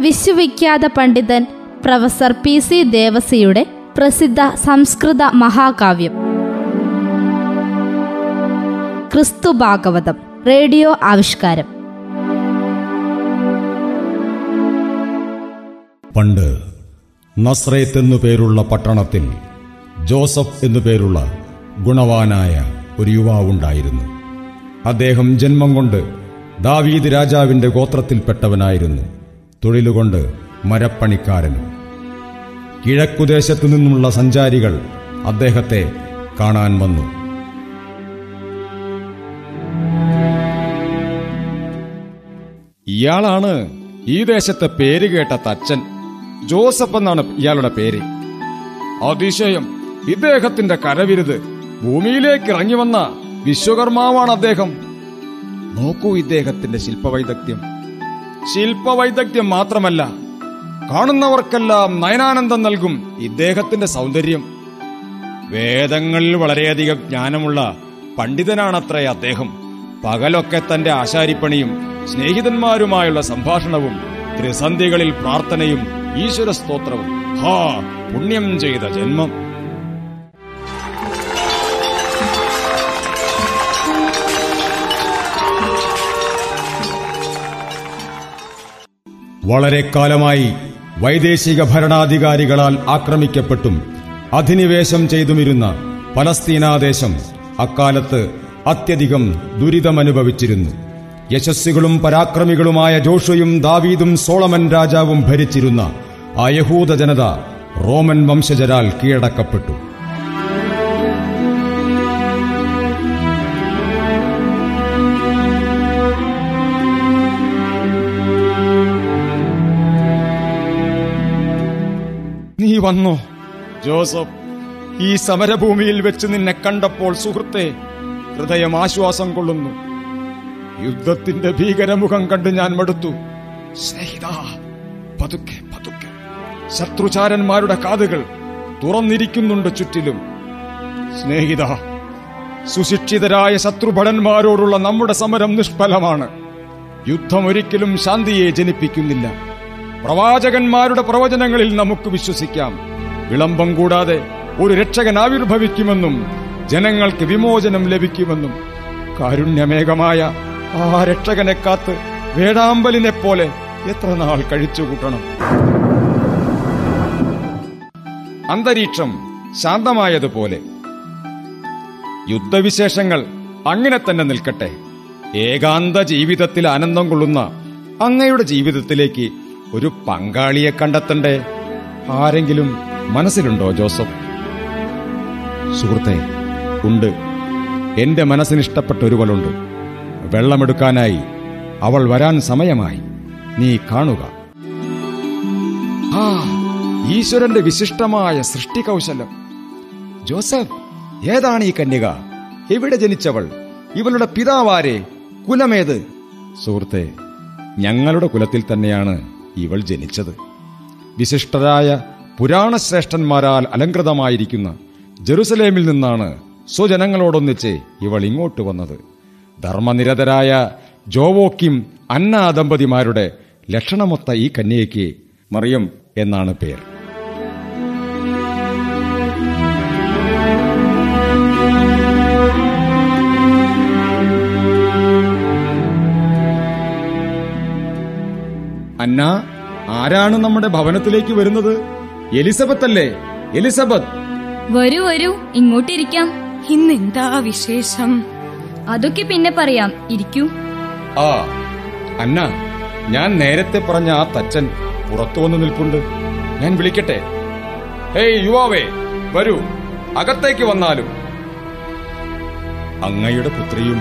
വിശ്വവിഖ്യാത പണ്ഡിതൻ professor P C ദേവസിയുടെ പ്രസിദ്ധ സംസ്കൃത മഹാകാവ്യം. ക്രിസ്തു ഭാഗവതം റേഡിയോ ആവിഷ്കാരം. പണ്ട് നസ്രേത്ത് എന്നു പേരുള്ള പട്ടണത്തിൽ ജോസഫ് എന്നു പേരുള്ള ഗുണവാനായ ഒരു യുവാവുണ്ടായിരുന്നു. അദ്ദേഹം ജന്മം കൊണ്ട് ദാവീദ് രാജാവിന്റെ ഗോത്രത്തിൽപ്പെട്ടവനായിരുന്നു. തൊഴിലുകൊണ്ട് മരപ്പണിക്കാരനും. കിഴക്കുദേശത്തു നിന്നുള്ള സഞ്ചാരികൾ അദ്ദേഹത്തെ കാണാൻ വന്നു. ഇയാളാണ് ഈ ദേശത്തെ പേര് കേട്ട തച്ചൻ. ജോസഫ് എന്നാണ് ഇയാളുടെ പേര്. അതിശയം ഇദ്ദേഹത്തിന്റെ കരവിരുത് ഭൂമിയിലേക്ക് ഇറങ്ങി വന്ന വിശ്വകർമാവാണ് അദ്ദേഹം. നോക്കൂ ഇദ്ദേഹത്തിന്റെ ശില്പവൈദഗ്ധ്യം. ശില്പവൈദഗ്ധ്യം മാത്രമല്ല കാണുന്നവർക്കെല്ലാം നയനാനന്ദം നൽകും ഇദ്ദേഹത്തിന്റെ സൗന്ദര്യം. വേദങ്ങളിൽ വളരെയധികം ജ്ഞാനമുള്ള പണ്ഡിതനാണത്രേ അദ്ദേഹം. പകലൊക്കെ തന്റെ ആശാരിപ്പണിയും സ്നേഹിതന്മാരുമായുള്ള സംഭാഷണവും ത്രിസന്ധികളിൽ പ്രാർത്ഥനയും ഈശ്വര സ്തോത്രവും ഹാ പുണ്യം ചെയ്ത ജന്മം. വളരെ കാലമായി വൈദേശിക ഭരണാധികാരികളാൽ ആക്രമിക്കപ്പെട്ടും അധിനിവേശം ചെയ്തുമിരുന്ന പലസ്തീനാദേശം അക്കാലത്ത് അത്യധികം ദുരിതമനുഭവിച്ചിരുന്നു. യശസ്വികളും പരാക്രമികളുമായ ജോഷയും ദാവീദും സോളമൻ രാജാവും ഭരിച്ചിരുന്ന ആ യഹൂദ ജനത റോമൻ വംശജരാൽ കീഴടക്കപ്പെട്ടു. വന്നോ. ജോസഫ് ഈ സമരഭൂമിയിൽ വെച്ച് നിന്നെ കണ്ടപ്പോൾ സുഹൃത്തെ ഹൃദയം ആശ്വാസം കൊള്ളുന്നു. യുദ്ധത്തിന്റെ ഭീകരമുഖം കണ്ട് ഞാൻ മടുത്തു. സ്നേഹിത പതുക്കെ പതുക്കെ. ശത്രുചാരന്മാരുടെ കാതുകൾ തുറന്നിരിക്കുന്നുണ്ട് ചുറ്റിലും. സ്നേഹിത സുശിക്ഷിതരായ ശത്രുഭടന്മാരോടുള്ള നമ്മുടെ സമരം നിഷ്ഫലമാണ്. യുദ്ധം ഒരിക്കലും ശാന്തിയെ ജനിപ്പിക്കുന്നില്ല. പ്രവാചകന്മാരുടെ പ്രവചനങ്ങളിൽ നമുക്ക് വിശ്വസിക്കാം. വിളംബം കൂടാതെ ഒരു രക്ഷകൻ ആവിർഭവിക്കുമെന്നും ജനങ്ങൾക്ക് വിമോചനം ലഭിക്കുമെന്നും. കാരുണ്യമേകമായ ആ രക്ഷകനെ കാത്ത് വേടാമ്പലിനെ പോലെ എത്ര നാൾ കഴിച്ചുകൂട്ടണം. അന്തരീക്ഷം ശാന്തമായതുപോലെ. യുദ്ധവിശേഷങ്ങൾ അങ്ങനെ തന്നെ നിൽക്കട്ടെ. ഏകാന്ത ജീവിതത്തിൽ ആനന്ദം കൊള്ളുന്ന അങ്ങയുടെ ജീവിതത്തിലേക്ക് ഒരു പങ്കാളിയെ കണ്ടെത്തണ്ടേ? ആരെങ്കിലും മനസ്സിലുണ്ടോ ജോസഫ്? സുഹൃത്തെ ഉണ്ട്. എന്റെ മനസ്സിനിഷ്ടപ്പെട്ട ഒരുവളുണ്ട്. വെള്ളമെടുക്കാനായി അവൾ വരാൻ സമയമായി. നീ കാണുക. ആ ഈശ്വരന്റെ വിശിഷ്ടമായ സൃഷ്ടികൗശലം. ജോസഫ് ഏതാണ് ഈ കന്യക? എവിടെ ജനിച്ചവൾ? ഇവളുടെ പിതാവാരെ? കുലമേത്? സുഹൃത്തെ ഞങ്ങളുടെ കുലത്തിൽ തന്നെയാണ് ഇവൾ ജനിച്ചത്. വിശിഷ്ടരായ പുരാണശ്രേഷ്ഠന്മാരാൽ അലങ്കൃതമായിരിക്കുന്ന ജെറുസലേമിൽ നിന്നാണ് സ്വജനങ്ങളോടൊന്നിച്ച് ഇവൾ ഇങ്ങോട്ട് വന്നത്. ധർമ്മനിരതരായ ജോവോക്കിം അന്ന ദമ്പതിമാരുടെ ലക്ഷണമൊത്ത ഈ കന്യയ്ക്ക് മറിയം എന്നാണ് പേർ. അന്ന ആരാണ് നമ്മുടെ ഭവനത്തിലേക്ക് വരുന്നത്? എലിസബത്ത് അല്ലേ? എലിസബത്ത്. വരൂ വരൂ. ഇങ്ങോട്ടിരിക്കാം. ഇന്നെന്താ വിശേഷം? അതൊക്കെ പിന്നെ പറയാം. ഇരിക്കൂ. ആ അന്ന ഞാൻ നേരത്തെ പറഞ്ഞ ആ തച്ചൻ പുറത്തു വന്ന് നിൽപ്പുണ്ട്. ഞാൻ വിളിക്കട്ടെ. ഹേയ് യുവാവേ വരൂ. അകത്തേക്ക് വന്നാലും. അങ്ങയുടെ പുത്രിയും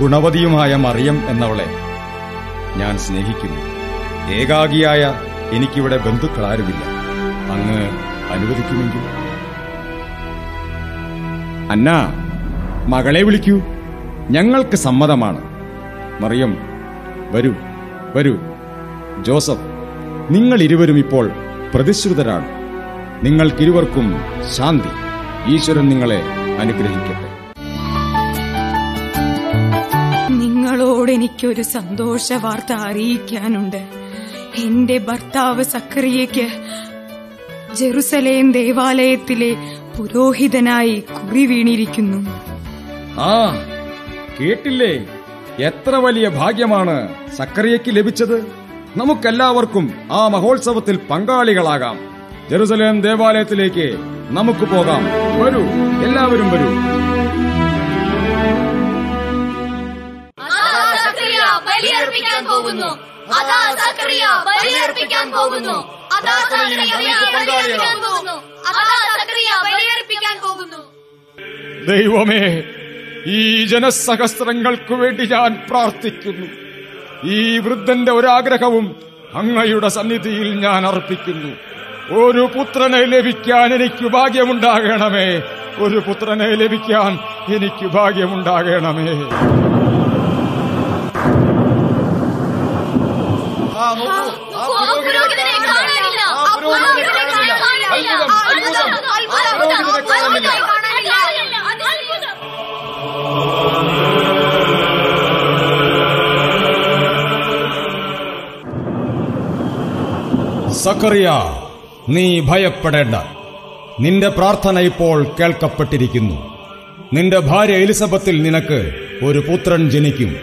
ഗുണവതിയുമായ മറിയം എന്നവളെ ഞാൻ സ്നേഹിക്കുന്നു. ഏകാഗിയായ എനിക്കിവിടെ ബന്ധുക്കളാരുമില്ല. അങ്ങ് അനുവദിക്കുമെങ്കിൽ. അന്ന മകളെ വിളിക്കൂ. ഞങ്ങൾക്ക് സമ്മതമാണ്. മറിയം വരൂ വരൂ. ജോസഫ് നിങ്ങൾ ഇരുവരും ഇപ്പോൾ പ്രതിശ്രുതരാണ്. നിങ്ങൾക്കിരുവർക്കും ശാന്തി. ഈശ്വരൻ നിങ്ങളെ അനുഗ്രഹിക്കട്ടെ. നിങ്ങളോട് എനിക്കൊരു സന്തോഷ വാർത്ത അറിയിക്കാനുണ്ട്. എന്റെ ഭർത്താവ് സക്കറിയയ്ക്ക് ജെറുസലേം ദേവാലയത്തിലെ പുരോഹിതനായി കുറി വീണിരിക്കുന്നു. ആ കേട്ടില്ലേ? എത്ര വലിയ ഭാഗ്യമാണ് സക്കറിയയ്ക്ക് ലഭിച്ചത്. നമുക്കെല്ലാവർക്കും ആ മഹോത്സവത്തിൽ പങ്കാളികളാകാം. ജെറുസലേം ദേവാലയത്തിലേക്ക് നമുക്ക് പോകാം. വരൂ എല്ലാവരും വരൂ. പോകുന്നു. അതാ സക്രിയ ബലിയർപ്പിക്കാൻ പോകുന്നു. അതാ സക്രിയ ബലിയർപ്പിക്കാൻ പോകുന്നു. അതാ സക്രിയ ബലിയർപ്പിക്കാൻ പോകുന്നു. ദൈവമേ ഈ ജനസഹസ്രങ്ങൾക്കു വേണ്ടി ഞാൻ പ്രാർത്ഥിക്കുന്നു. ഈ വൃദ്ധന്റെ ഒരാഗ്രഹവും അങ്ങയുടെ സന്നിധിയിൽ ഞാൻ അർപ്പിക്കുന്നു. ഒരു പുത്രനെ ലഭിക്കാൻ എനിക്ക് ഭാഗ്യമുണ്ടാകണമേ. ഒരു പുത്രനെ ലഭിക്കാൻ എനിക്ക് ഭാഗ്യമുണ്ടാകണമേ. ആ ആ അത്ഭുതം അത്ഭുതം സക്കറിയ നീ ഭയപ്പെടേണ്ട. നിന്റെ പ്രാർത്ഥന ഇപ്പോൾ കേൾക്കപ്പെട്ടിരിക്കുന്നു. നിന്റെ ഭാര്യ എലിസബത്തിൽ നിനക്ക് ഒരു പുത്രൻ ജനിക്കും.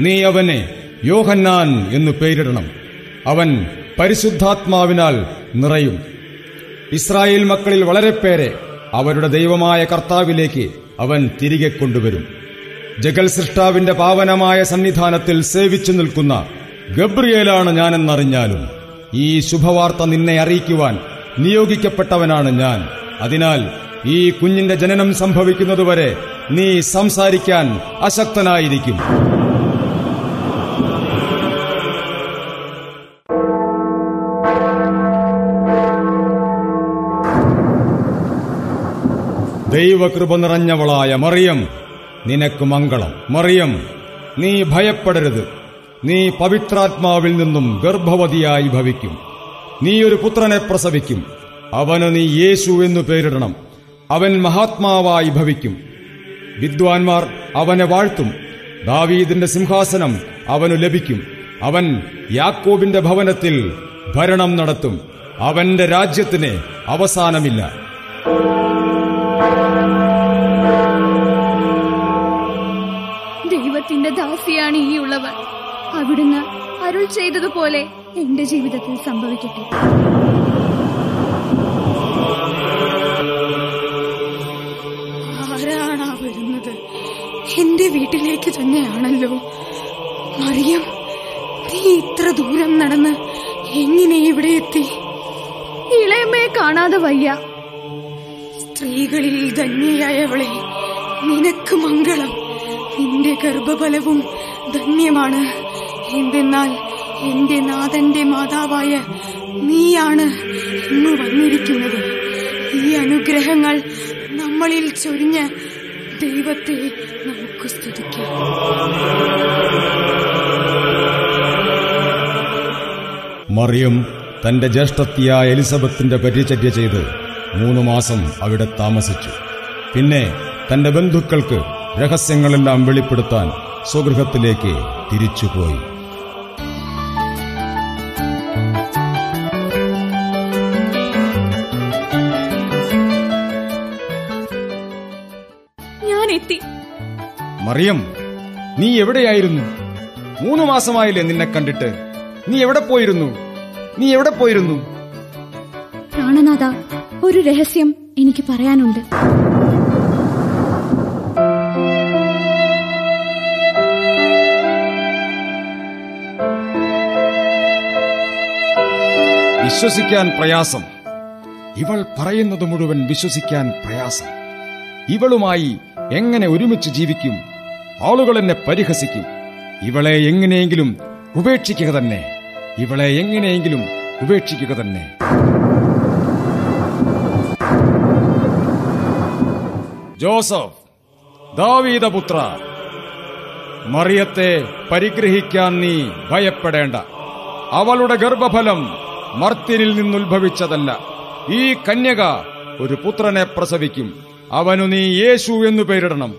നീ അവനെ യോഹന്നാൻ എന്നു പേരിടണം. അവൻ പരിശുദ്ധാത്മാവിനാൽ നിറയും. ഇസ്രായേൽ മക്കളിൽ വളരെ പേരെ അവരുടെ ദൈവമായ കർത്താവിലേക്ക് അവൻ തിരികെ കൊണ്ടുവരും. ജഗൽ സൃഷ്ടാവിന്റെ പാവനമായ സന്നിധാനത്തിൽ സേവിച്ചു നിൽക്കുന്ന ഗബ്രിയേലാണ് ഞാനെന്നറിഞ്ഞാലും ഈ ശുഭവാർത്ത നിന്നെ അറിയിക്കുവാൻ നിയോഗിക്കപ്പെട്ടവനാണ് ഞാൻ. അതിനാൽ ഈ കുഞ്ഞിന്റെ ജനനം സംഭവിക്കുന്നതുവരെ നീ സംസാരിക്കാൻ അശക്തനായിരിക്കും. ദൈവകൃപ നിറഞ്ഞവളായ മറിയം. നിനക്ക് മംഗളം. മറിയം നീ ഭയപ്പെടരുത്. നീ പവിത്രാത്മാവിൽ നിന്നും ഗർഭവതിയായി ഭവിക്കും. നീ ഒരു പുത്രനെ പ്രസവിക്കും. അവന് നീ യേശു എന്നു പേരിടണം. അവൻ മഹാത്മാവായി ഭവിക്കും. വിദ്വാൻമാർ അവനെ വാഴ്ത്തും. ദാവീദിന്റെ സിംഹാസനം അവനു ലഭിക്കും. അവൻ യാക്കോബിന്റെ ഭവനത്തിൽ ഭരണം നടത്തും. അവന്റെ രാജ്യത്തിന് അവസാനമില്ല. ദാസിയാണ് ഈ ഉള്ളവർ. അവിടുന്ന് അരുൾ ചെയ്തതുപോലെ എന്റെ ജീവിതത്തിൽ സംഭവിക്കട്ടെ. ആരാണ് വരുന്നത്? എന്റെ വീട്ടിലേക്ക് തന്നെയാണല്ലോ. മറിയം നീ ഇത്ര ദൂരം നടന്ന് എങ്ങനെ ഇവിടെ എത്തി? ഇളയമ്മയെ കാണാതെ വയ്യ. സ്ത്രീകളിൽ ധന്യയായവളെ നിനക്ക് മംഗളം. നിന്റെ ഗർഭഫലവും ധന്യമാണ്. എന്തെന്നാൽ എന്റെ നാഥന്റെ മാതാവായ നീയാണ് ഇന്ന് വന്നിരിക്കുന്നത്. ഈ അനുഗ്രഹങ്ങൾ നമ്മളിൽ ചൊരിഞ്ഞ് ദൈവത്തെ നമുക്ക് സ്തുതിക്കാം. മറിയം തന്റെ ജ്യേഷ്ഠത്തിയായ എലിസബത്തിന്റെ പരിചര്യ ചെയ്ത് മൂന്ന് മാസം അവിടെ താമസിച്ചു. പിന്നെ തന്റെ ബന്ധുക്കൾക്ക് രഹസ്യങ്ങളെല്ലാം വെളിപ്പെടുത്താൻ സ്വഗൃഹത്തിലേക്ക് തിരിച്ചുപോയി. ഞാൻ എത്തി മറിയം നീ എവിടെയായിരുന്നു? മൂന്ന് മാസമായില്ലേ നിന്നെ കണ്ടിട്ട്. നീ എവിടെ പോയിരുന്നു? നീ എവിടെ പോയിരുന്നു? പ്രാണനാഥ ഒരു രഹസ്യം എനിക്ക് പറയാനുണ്ട്. വിശ്വസിക്കാൻ പ്രയാസം. ഇവൾ പറയുന്നത് മുഴുവൻ വിശ്വസിക്കാൻ പ്രയാസം. ഇവളുമായി എങ്ങനെ ഒരുമിച്ച് ജീവിക്കും? ആളുകൾ എന്നെ പരിഹസിക്കും. ഇവളെ എങ്ങനെയെങ്കിലും ഉപേക്ഷിക്കുക തന്നെ. ഇവളെ എങ്ങനെയെങ്കിലും ഉപേക്ഷിക്കുക തന്നെ. ജോസഫ് ദാവീദപുത്ര മറിയത്തെ പരിഗ്രഹിക്കാൻ നീ ഭയപ്പെടേണ്ട. അവളുടെ ഗർഭഫലം മർത്യനിൽ നിന്നുത്ഭവിച്ചതല്ല. ഈ കന്യക ഒരു പുത്രനെ പ്രസവിക്കും. അവനു നീ യേശു എന്നു പേരിടണം.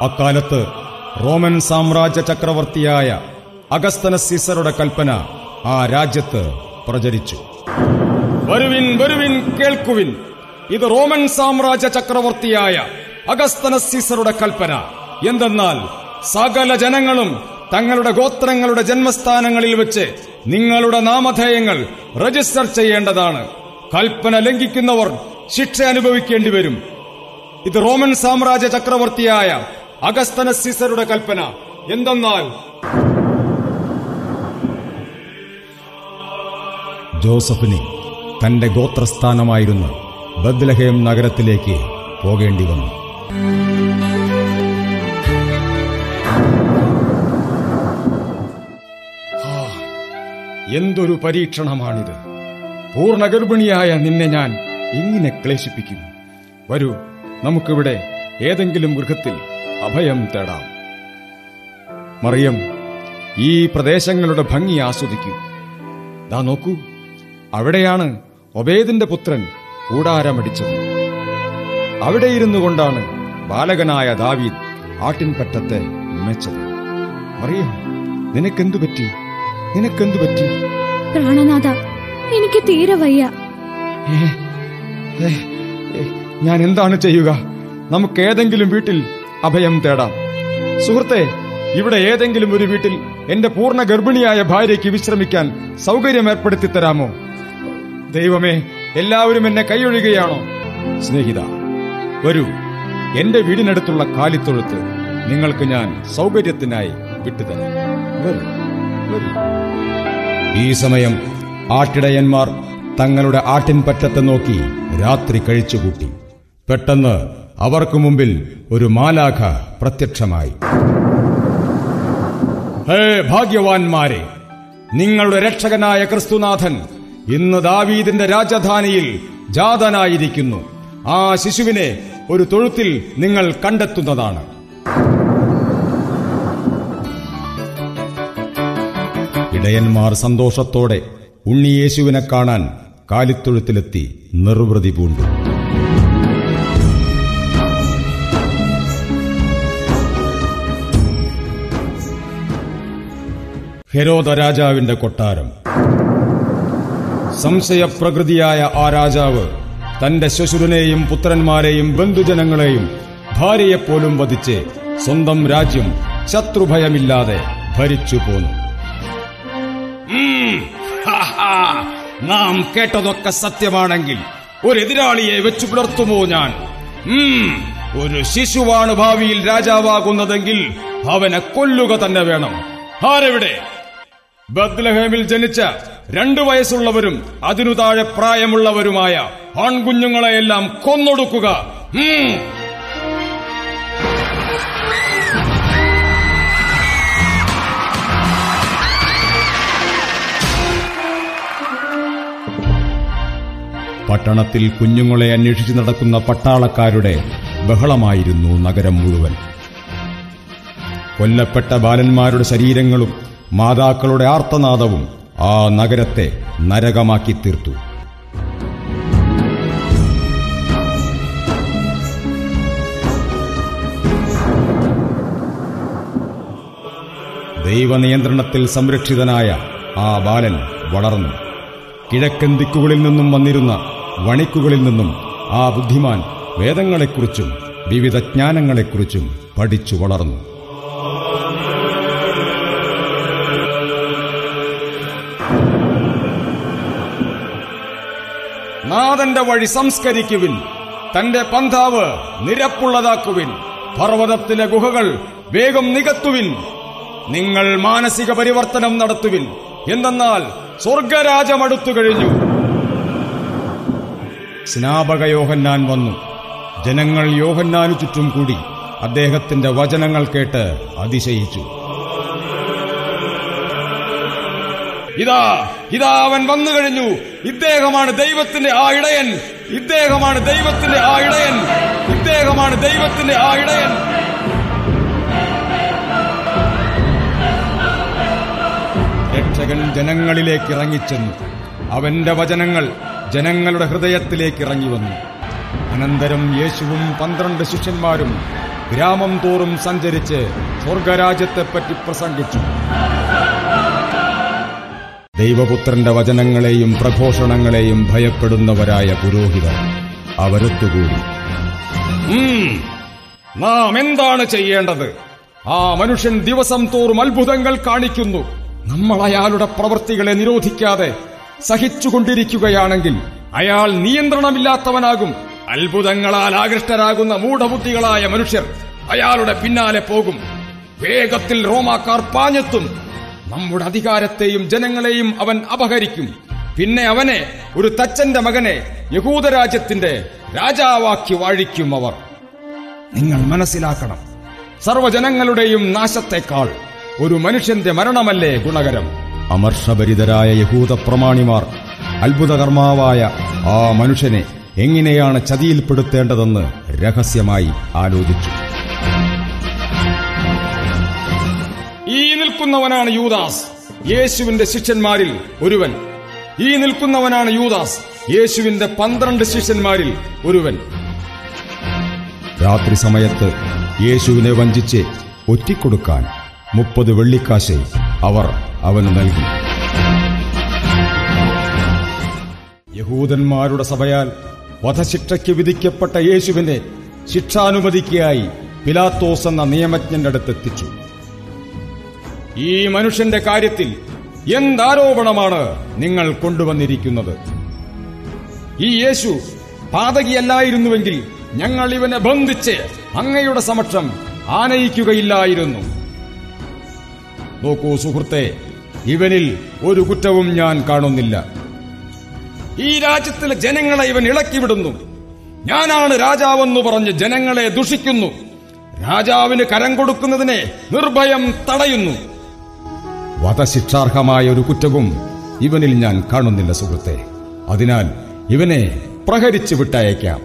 അക്കാലത്ത് റോമൻ സാമ്രാജ്യ ചക്രവർത്തിയായ അഗസ്തന സീസറുടെ കൽപ്പന ആ രാജ്യത്ത് പ്രചരിച്ചു. വരുവിൻ വരുവിൻ കേൾക്കുവിൻ. ഇത് റോമൻ സാമ്രാജ്യ ചക്രവർത്തിയായ അഗസ്തന സീസറുടെ കൽപ്പന. എന്തെന്നാൽ സകല ജനങ്ങളും തങ്ങളുടെ ഗോത്രങ്ങളുടെ ജന്മസ്ഥാനങ്ങളിൽ വെച്ച് നിങ്ങളുടെ നാമധേയങ്ങൾ രജിസ്റ്റർ ചെയ്യേണ്ടതാണ്. കൽപ്പന ലംഘിക്കുന്നവർ ശിക്ഷ അനുഭവിക്കേണ്ടി വരും. ഇത് റോമൻ സാമ്രാജ്യ ചക്രവർത്തിയായ അഗസ്തന സീസറുടെ കൽപ്പന. എന്തെന്നാൽ ജോസഫിന് തന്റെ ഗോത്രസ്ഥാനമായിരുന്ന ബദ്ലഹേം നഗരത്തിലേക്ക് പോകേണ്ടി വന്നു. എന്തൊരു പരീക്ഷണമാണിത്. പൂർണഗർഭിണിയായ നിന്നെ ഞാൻ എങ്ങനെ ക്ലേശിപ്പിക്കും. വരൂ നമുക്കിവിടെ ഏതെങ്കിലും ഗൃഹത്തിൽ അഭയം തേടാം. മറിയം ഈ പ്രദേശങ്ങളുടെ ഭംഗി ആസ്വദിക്കൂ. ദാ നോക്കൂ അവിടെയാണ് ഒബേദിന്റെ പുത്രൻ കൂടാരമടിച്ചത്. അവിടെ ഇരുന്നു കൊണ്ടാണ് ബാലകനായ ദാവീദ് ആട്ടിൻപറ്റത്തെ മെച്ചത് അറിയോ നിനക്കെന്തു പറ്റി? നിനക്കെന്തു പറ്റി? പ്രാണനാഥ എനിക്ക് തീരെ വയ്യ. ഞാൻ എന്താണ് ചെയ്യുക? നമുക്ക് ഏതെങ്കിലും വീട്ടിൽ അഭയം തേടാം. സുഹൃത്തെ ഇവിടെ ഏതെങ്കിലും ഒരു വീട്ടിൽ എന്റെ പൂർണ ഗർഭിണിയായ ഭാര്യയ്ക്ക് വിശ്രമിക്കാൻ സൗകര്യം ഏർപ്പെടുത്തി തരാമോ ദൈവമേ എല്ലാവരും എന്നെ കൈയൊഴുകയാണോ? സ്നേഹിത വരൂ. എന്റെ വീടിനടുത്തുള്ള കാലിത്തൊഴുത്ത് നിങ്ങൾക്ക് ഞാൻ സൗകര്യത്തിനായി വിട്ടുതരാം. ഈ സമയം ആട്ടിടയന്മാർ തങ്ങളുടെ ആട്ടിൻപറ്റത്തെ നോക്കി രാത്രി കഴിച്ചുകൂട്ടി. പെട്ടെന്ന് അവർക്ക് മുമ്പിൽ ഒരു മാലാഖ പ്രത്യക്ഷമായി. ഹേ ഭാഗ്യവാൻമാരെ നിങ്ങളുടെ രക്ഷകനായ ക്രിസ്തുനാഥൻ ഇന്ന് ദാവീദിന്റെ രാജധാനിയിൽ ജാതനായിരിക്കുന്നു. ആ ശിശുവിനെ ഒരു തൊഴുത്തിൽ നിങ്ങൾ കണ്ടെത്തുന്നതാണ്. ഇടയന്മാർ സന്തോഷത്തോടെ ഉണ്ണിയേശുവിനെ കാണാൻ കാലിത്തൊഴുത്തിലെത്തി നിർവൃതി പൂണ്ടു. ഹെരോദ രാജാവിന്റെ കൊട്ടാരം. സംശയപ്രകൃതിയായ ആ രാജാവ് തന്റെ ശ്വശുരനെയും പുത്രന്മാരെയും ബന്ധുജനങ്ങളെയും ഭാര്യയെപ്പോലും വധിച്ച് സ്വന്തം രാജ്യം ശത്രുഭയമില്ലാതെ ഭരിച്ചു പോന്നു. നാം കേട്ടതൊക്കെ സത്യമാണെങ്കിൽ ഒരു എതിരാളിയെ വെച്ചു പുലർത്തുമോ ഞാൻ? ഒരു ശിശുവാണ് ഭാവിയിൽ രാജാവാകുന്നതെങ്കിൽ അവനെ കൊല്ലുക തന്നെ വേണം. ആരെവിടെ? ബദ്ലഹേമിൽ ജനിച്ച രണ്ടു വയസ്സുള്ളവരും അതിനു താഴെ പ്രായമുള്ളവരുമായ ആൺകുഞ്ഞുങ്ങളെയെല്ലാം കൊന്നൊടുക്കുക. പട്ടണത്തിൽ കുഞ്ഞുങ്ങളെ അന്വേഷിച്ച് നടക്കുന്ന പട്ടാളക്കാരുടെ ബഹളമായിരുന്നു നഗരം മുഴുവൻ. കൊല്ലപ്പെട്ട ബാലന്മാരുടെ ശരീരങ്ങളും മാതാക്കളുടെ ആർത്തനാദവും ആ നഗരത്തെ നരകമാക്കി തീർത്തു. ദൈവനിയന്ത്രണത്തിൽ സംരക്ഷിതനായ ആ ബാലൻ വളർന്നു. കിഴക്കൻ ദിക്കുകളിൽ നിന്നും വന്നിരുന്ന വണിക്കുകളിൽ നിന്നും ആ ബുദ്ധിമാൻ വേദങ്ങളെക്കുറിച്ചും വിവിധ ജ്ഞാനങ്ങളെക്കുറിച്ചും പഠിച്ചു വളർന്നു. നാഥന്റെ വഴി സംസ്കരിക്കുവിൻ. തന്റെ പന്ഥാവ് നിരപ്പുള്ളതാക്കുവിൻ. പർവതത്തിലെ ഗുഹകൾ വേഗം നികത്തുവിൻ. നിങ്ങൾ മാനസിക പരിവർത്തനം നടത്തുവിൻ. എന്തെന്നാൽ സ്വർഗരാജമടുത്തു കഴിഞ്ഞു. സ്നാപക യോഹന്നാൻ വന്നു. ജനങ്ങൾ യോഹന്നാനു ചുറ്റും കൂടി അദ്ദേഹത്തിന്റെ വചനങ്ങൾ കേട്ട് അതിശയിച്ചു. ഇതാ ഇതാ അവൻ വന്നു കഴിഞ്ഞു. ഇദ്ദേഹമാണ് ദൈവത്തിന്റെ ആ ഇടയൻ. ഇദ്ദേഹമാണ് ദൈവത്തിന്റെ ആ ഇടയൻ. ഇദ്ദേഹമാണ് ദൈവത്തിന്റെ ആ ഇടയൻ. രക്ഷകൻ ജനങ്ങളിലേക്ക് ഇറങ്ങിച്ചെന്നു. അവന്റെ വചനങ്ങൾ ജനങ്ങളുടെ ഹൃദയത്തിലേക്ക് ഇറങ്ങി വന്നു. അനന്തരം യേശുവും പന്ത്രണ്ട് ശിഷ്യന്മാരും ഗ്രാമം തോറും സഞ്ചരിച്ച് സ്വർഗരാജ്യത്തെപ്പറ്റി പ്രസംഗിച്ചു. ദൈവപുത്രന്റെ വചനങ്ങളെയും പ്രഘോഷണങ്ങളെയും ഭയപ്പെടുന്നവരായ പുരോഹിതർ അവരൊത്തുകൂടി. നാം എന്താണ് ചെയ്യേണ്ടത്? ആ മനുഷ്യൻ ദിവസം തോറും അത്ഭുതങ്ങൾ കാണിക്കുന്നു. നമ്മൾ അയാളുടെ പ്രവൃത്തികളെ നിരോധിക്കാതെ സഹിച്ചുകൊണ്ടിരിക്കുകയാണെങ്കിൽ അയാൾ നിയന്ത്രണമില്ലാത്തവനാകും. അത്ഭുതങ്ങളാൽ ആകൃഷ്ടരാകുന്ന മൂഢബുദ്ധികളായ മനുഷ്യർ അയാളുടെ പിന്നാലെ പോകും. വേഗത്തിൽ റോമാക്കാർ പാഞ്ഞെത്തും. നമ്മുടെ അധികാരത്തെയും ജനങ്ങളെയും അവൻ അപഹരിക്കും. പിന്നെ അവനെ ഒരു തച്ചന്റെ മകനെ യഹൂദരാജ്യത്തിന്റെ രാജാവാക്കി വാഴിക്കും അവർ. നിങ്ങൾ മനസ്സിലാക്കണം സർവജനങ്ങളുടെയും നാശത്തെക്കാൾ ഒരു മനുഷ്യന്റെ മരണമല്ലേ ഗുണകരം? അമർഷഭരിതരായ യഹൂദ പ്രമാണിമാർ അത്ഭുതകർമാവായ ആ മനുഷ്യനെ എങ്ങനെയാണ് ചതിയിൽപ്പെടുത്തേണ്ടതെന്ന് രഹസ്യമായി ആലോചിച്ചു. നിൽക്കുന്നവനാണ് യൂദാസ്. യേശുവിന്റെ ശിഷ്യന്മാരിൽ ഒരുവൻ. ഈ നിൽക്കുന്നവനാണ് യൂദാസ്. യേശുവിന്റെ പന്ത്രണ്ട് ശിഷ്യന്മാരിൽ ഒരുവൻ. രാത്രി സമയത്ത് യേശുവിനെ വഞ്ചിച്ച് ഒറ്റിക്കൊടുക്കാൻ മുപ്പത് വെള്ളിക്കാശ് അവർ അവന് നൽകി. യഹൂദന്മാരുടെ സഭയാൽ വധശിക്ഷയ്ക്ക് വിധിക്കപ്പെട്ട യേശുവിനെ ശിക്ഷാനുമതിക്കായി പിലാത്തോസ് എന്ന നിയമജ്ഞന്റെ അടുത്തെത്തിച്ചു. ഈ മനുഷ്യന്റെ കാര്യത്തിൽ എന്താരോപണമാണ് നിങ്ങൾ കൊണ്ടുവന്നിരിക്കുന്നത്? ഈ യേശു പാതകിയല്ലായിരുന്നുവെങ്കിൽ ഞങ്ങൾ ഇവനെ ബന്ധിച്ച് അങ്ങയുടെ സമക്ഷം ആനയിക്കുകയില്ലായിരുന്നു. നോക്കൂ സുഹൃത്തെ ഇവനിൽ ഒരു കുറ്റവും ഞാൻ കാണുന്നില്ല. ഈ രാജ്യത്തിലെ ജനങ്ങളെ ഇവൻ ഇളക്കിവിടുന്നു. ഞാനാണ് രാജാവെന്ന് പറഞ്ഞ് ജനങ്ങളെ ദുഷിക്കുന്നു. രാജാവിന് കരം കൊടുക്കുന്നതിനെ നിർഭയം തടയുന്നു. വധശിക്ഷാർഹമായ ഒരു കുറ്റവും ഇവനിൽ ഞാൻ കാണുന്നില്ല സുഹൃത്തെ. അതിനാൽ ഇവനെ പ്രഹരിച്ചു വിട്ടയക്കാം.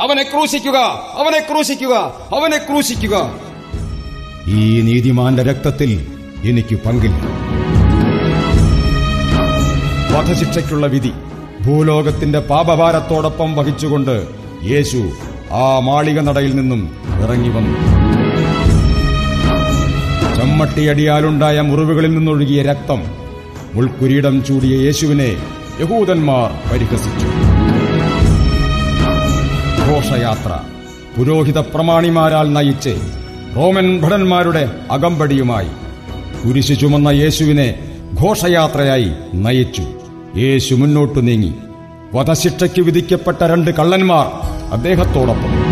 അവനെ ക്രൂശിക്കുക അവനെ ക്രൂശിക്കുക അവനെ ക്രൂശിക്കുക. ഈ നീതിമാന്റെ രക്തത്തിൽ എനിക്ക് പങ്കില്ല. വധശിക്ഷയ്ക്കുള്ള വിധി ഭൂലോകത്തിന്റെ പാപഭാരത്തോടൊപ്പം വഹിച്ചുകൊണ്ട് യേശു ആ മാളിക നടയിൽ നിന്നും ഇറങ്ങി വന്നു. ചമ്മട്ടിയടിയാലുണ്ടായ മുറിവുകളിൽ നിന്നൊഴുകിയ രക്തം മുൾക്കുരീടം ചൂടിയ യേശുവിനെ യഹൂദന്മാർ പരിഹസിച്ചു. ഘോഷയാത്ര പുരോഹിത പ്രമാണിമാരാൽ നയിച്ച് റോമൻ ഭടന്മാരുടെ അകമ്പടിയുമായി കുരിശു ചുമന്ന യേശുവിനെ ഘോഷയാത്രയായി നയിച്ചു. യേശു മുന്നോട്ടു നീങ്ങി. വധശിക്ഷയ്ക്ക് വിധിക്കപ്പെട്ട രണ്ട് കള്ളന്മാർ അദ്ദേഹത്തോടൊപ്പം.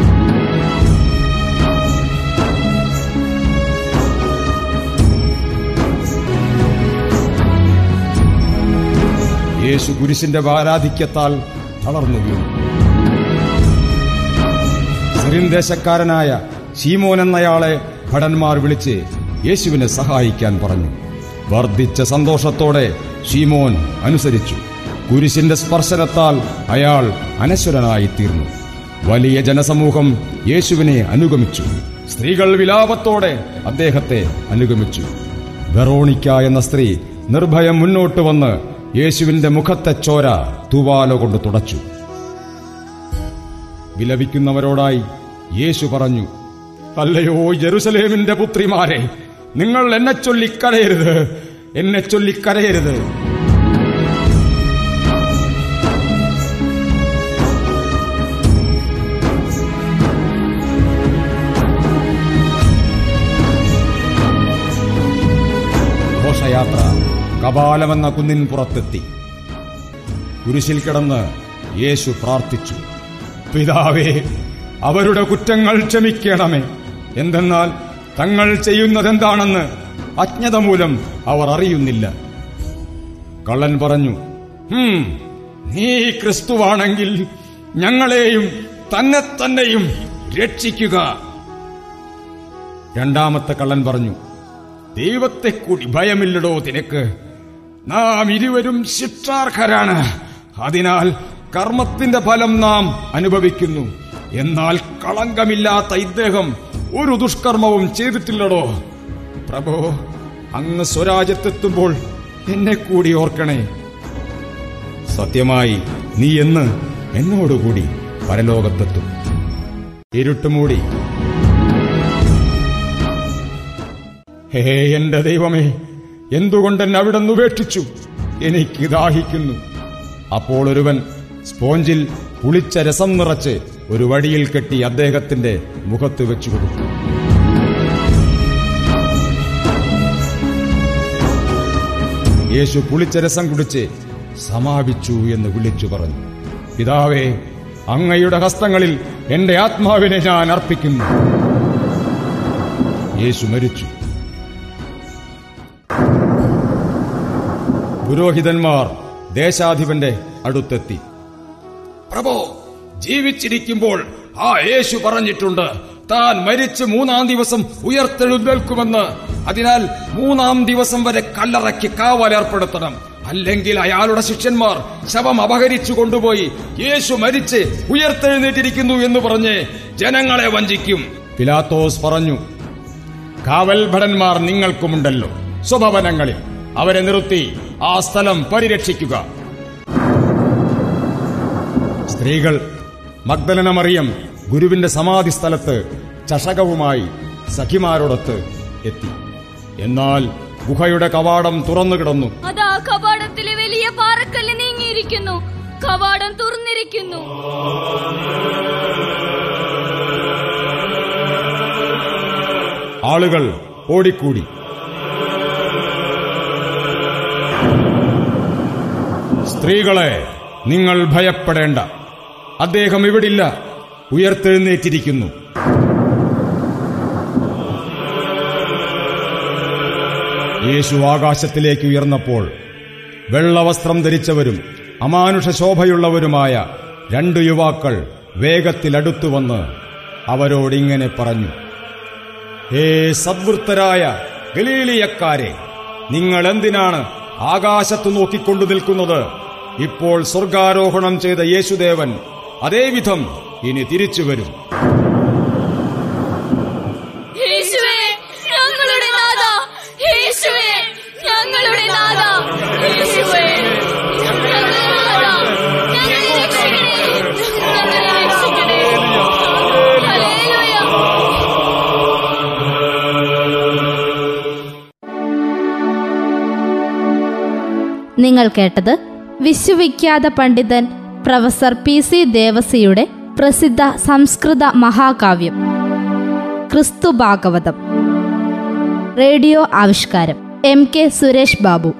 യേശു കുരിശിന്റെ വാരാധിക്യത്താൽ തളർന്നു വീണു. സിറിൻ ദേശക്കാരനായ ശീമോൻ എന്നയാളെ ഭടന്മാർ വിളിച്ച് യേശുവിനെ സഹായിക്കാൻ പറഞ്ഞു. വർദ്ധിച്ച സന്തോഷത്തോടെ ശീമോൻ അനുസരിച്ചു. കുരിശിന്റെ സ്പർശനത്താൽ അയാൾ അനശ്വരനായി തീർന്നു വലിയ ജനസമൂഹം യേശുവിനെ അനുഗമിച്ചു. സ്ത്രീകൾ വിലാപത്തോടെ അദ്ദേഹത്തെ അനുഗമിച്ചു. വെറോണിക്ക എന്ന സ്ത്രീ നിർഭയം മുന്നോട്ട് വന്ന് യേശുവിന്റെ മുഖത്തെ ചോര തൂവാല കൊണ്ട് തുടച്ചു. വിലപിക്കുന്നവരോടായി യേശു പറഞ്ഞു അല്ലയോ ജെറുസലേമിന്റെ പുത്രിമാരെ നിങ്ങൾ എന്നെ ചൊല്ലിക്കരയരുത് എന്നെ ചൊല്ലിക്കരയരുത് കപാലമെന്ന കുന്നിൻ പുറത്തെത്തി. കുരിശിൽ കിടന്ന് യേശു പ്രാർത്ഥിച്ചു. പിതാവേ അവരുടെ കുറ്റങ്ങൾ ക്ഷമിക്കണമേ. എന്തെന്നാൽ തങ്ങൾ ചെയ്യുന്നതെന്താണെന്ന് അജ്ഞത മൂലം അവർ അറിയുന്നില്ല. കള്ളൻ പറഞ്ഞു "ഹും, നീ ക്രിസ്തുവാണെങ്കിൽ ഞങ്ങളെയും തന്നെ തന്നെയും രക്ഷിക്കുക. രണ്ടാമത്തെ കള്ളൻ പറഞ്ഞു ദൈവത്തെ കൂടി ഭയമില്ലടോ നിനക്ക്. നാം ഇരുവരും ശിക്ഷാർഹരാണ്. അതിനാൽ കർമ്മത്തിന്റെ ഫലം നാം അനുഭവിക്കുന്നു. എന്നാൽ കളങ്കമില്ലാത്ത ഇദ്ദേഹം ഒരു ദുഷ്കർമ്മവും ചെയ്തിട്ടില്ലടോ. പ്രഭോ അങ്ങ് സ്വരാജ്യത്തെത്തുമ്പോൾ എന്നെ കൂടി ഓർക്കണേ. സത്യമായി നീ എന്ന് എന്നോടുകൂടി പരലോകത്തെത്തും. ഇരുട്ടുമൂടി. ഹേ എന്റെ ദൈവമേ എന്തുകൊണ്ടെന്നെ അവിടെ നിന്ന് ഉപേക്ഷിച്ചു? എനിക്ക് ദാഹിക്കുന്നു. അപ്പോൾ ഒരുവൻ സ്പോഞ്ചിൽ പുളിച്ച രസം നിറച്ച് ഒരു വടിയിൽ കെട്ടി അദ്ദേഹത്തിന്റെ മുഖത്ത് വെച്ചു കൊടുത്തു. യേശു പുളിച്ച രസം കുടിച്ച് സമാപിച്ചു എന്ന് വിളിച്ചു പറഞ്ഞു. പിതാവേ അങ്ങയുടെ ഹസ്തങ്ങളിൽ എന്റെ ആത്മാവിനെ ഞാൻ അർപ്പിക്കുന്നു. യേശു മരിച്ചു. പുരോഹിതന്മാർ ദേശാധിപന്റെ അടുത്തെത്തി. പ്രഭോ ജീവിച്ചിരിക്കുമ്പോൾ ആ യേശു പറഞ്ഞിട്ടുണ്ട് താൻ മരിച്ച് മൂന്നാം ദിവസം ഉയർത്തെഴുന്നേൽക്കുമെന്ന്. അതിനാൽ മൂന്നാം ദിവസം വരെ കല്ലറയ്ക്ക് കാവലേർപ്പെടുത്തണം അല്ലെങ്കിൽ അയാളുടെ ശിഷ്യന്മാർ ശവം അപഹരിച്ചു കൊണ്ടുപോയി യേശു മരിച്ച് ഉയർത്തെഴുന്നേറ്റിരിക്കുന്നു എന്ന് പറഞ്ഞ് ജനങ്ങളെ വഞ്ചിക്കും. പിലാത്തോസ് പറഞ്ഞു കാവൽ ഭടന്മാർ നിങ്ങൾക്കുമുണ്ടല്ലോ സ്വഭവനങ്ങളിൽ. അവരെ നിർത്തി ആ സ്ഥലം പരിരക്ഷിക്കുക. സ്ത്രീകൾ മഗ്ദലന മറിയം ഗുരുവിന്റെ സമാധി സ്ഥലത്ത് ചഷകവുമായി സഖിമാരോടൊത്ത് എത്തി. എന്നാൽ ഗുഹയുടെ കവാടം തുറന്നു കിടന്നു. അതാ കവാടത്തിലെ വലിയ പാറക്കല്ല് നീങ്ങിയിരിക്കുന്നു. കവാടം തുറന്നിരിക്കുന്നു. ആളുകൾ ഓടിക്കൂടി. സ്ത്രീകളെ നിങ്ങൾ ഭയപ്പെടേണ്ട. അദ്ദേഹം ഇവിടില്ല. ഉയർത്തെഴുന്നേറ്റിരിക്കുന്നു. യേശു ആകാശത്തിലേക്ക് ഉയർന്നപ്പോൾ വെള്ളവസ്ത്രം ധരിച്ചവരും അമാനുഷ ശോഭയുള്ളവരുമായ രണ്ടു യുവാക്കൾ വേഗത്തിൽ വന്ന് അവരോടിങ്ങനെ പറഞ്ഞു ഏ സദ്വൃത്തരായ ഗലീലിയക്കാരെ നിങ്ങൾ എന്തിനാണ് ആകാശത്തു നോക്കിക്കൊണ്ടു നിൽക്കുന്നത്? ഇപ്പോൾ സ്വർഗാരോഹണം ചെയ്ത യേശുദേവൻ അതേവിധം ഇനി തിരിച്ചു വരും. യേശുവേ ഞങ്ങളുടെ നാഥ. യേശുവേ ഞങ്ങളുടെ നാഥ. യേശുവേ ഞങ്ങളുടെ നാഥ. ഞങ്ങളെ രക്ഷിക്കണേ ഞങ്ങളെ രക്ഷിക്കണേ ഹല്ലേലൂയ നിങ്ങൾ കേട്ടത് വിശ്വവിഖ്യാത പണ്ഡിതൻ പ്രൊഫസർ പി സി ദേവസിയുടെ പ്രസിദ്ധ സംസ്കൃത മഹാകാവ്യം ക്രിസ്തു ഭാഗവതം റേഡിയോ ആവിഷ്കാരം എം കെ സുരേഷ് ബാബു.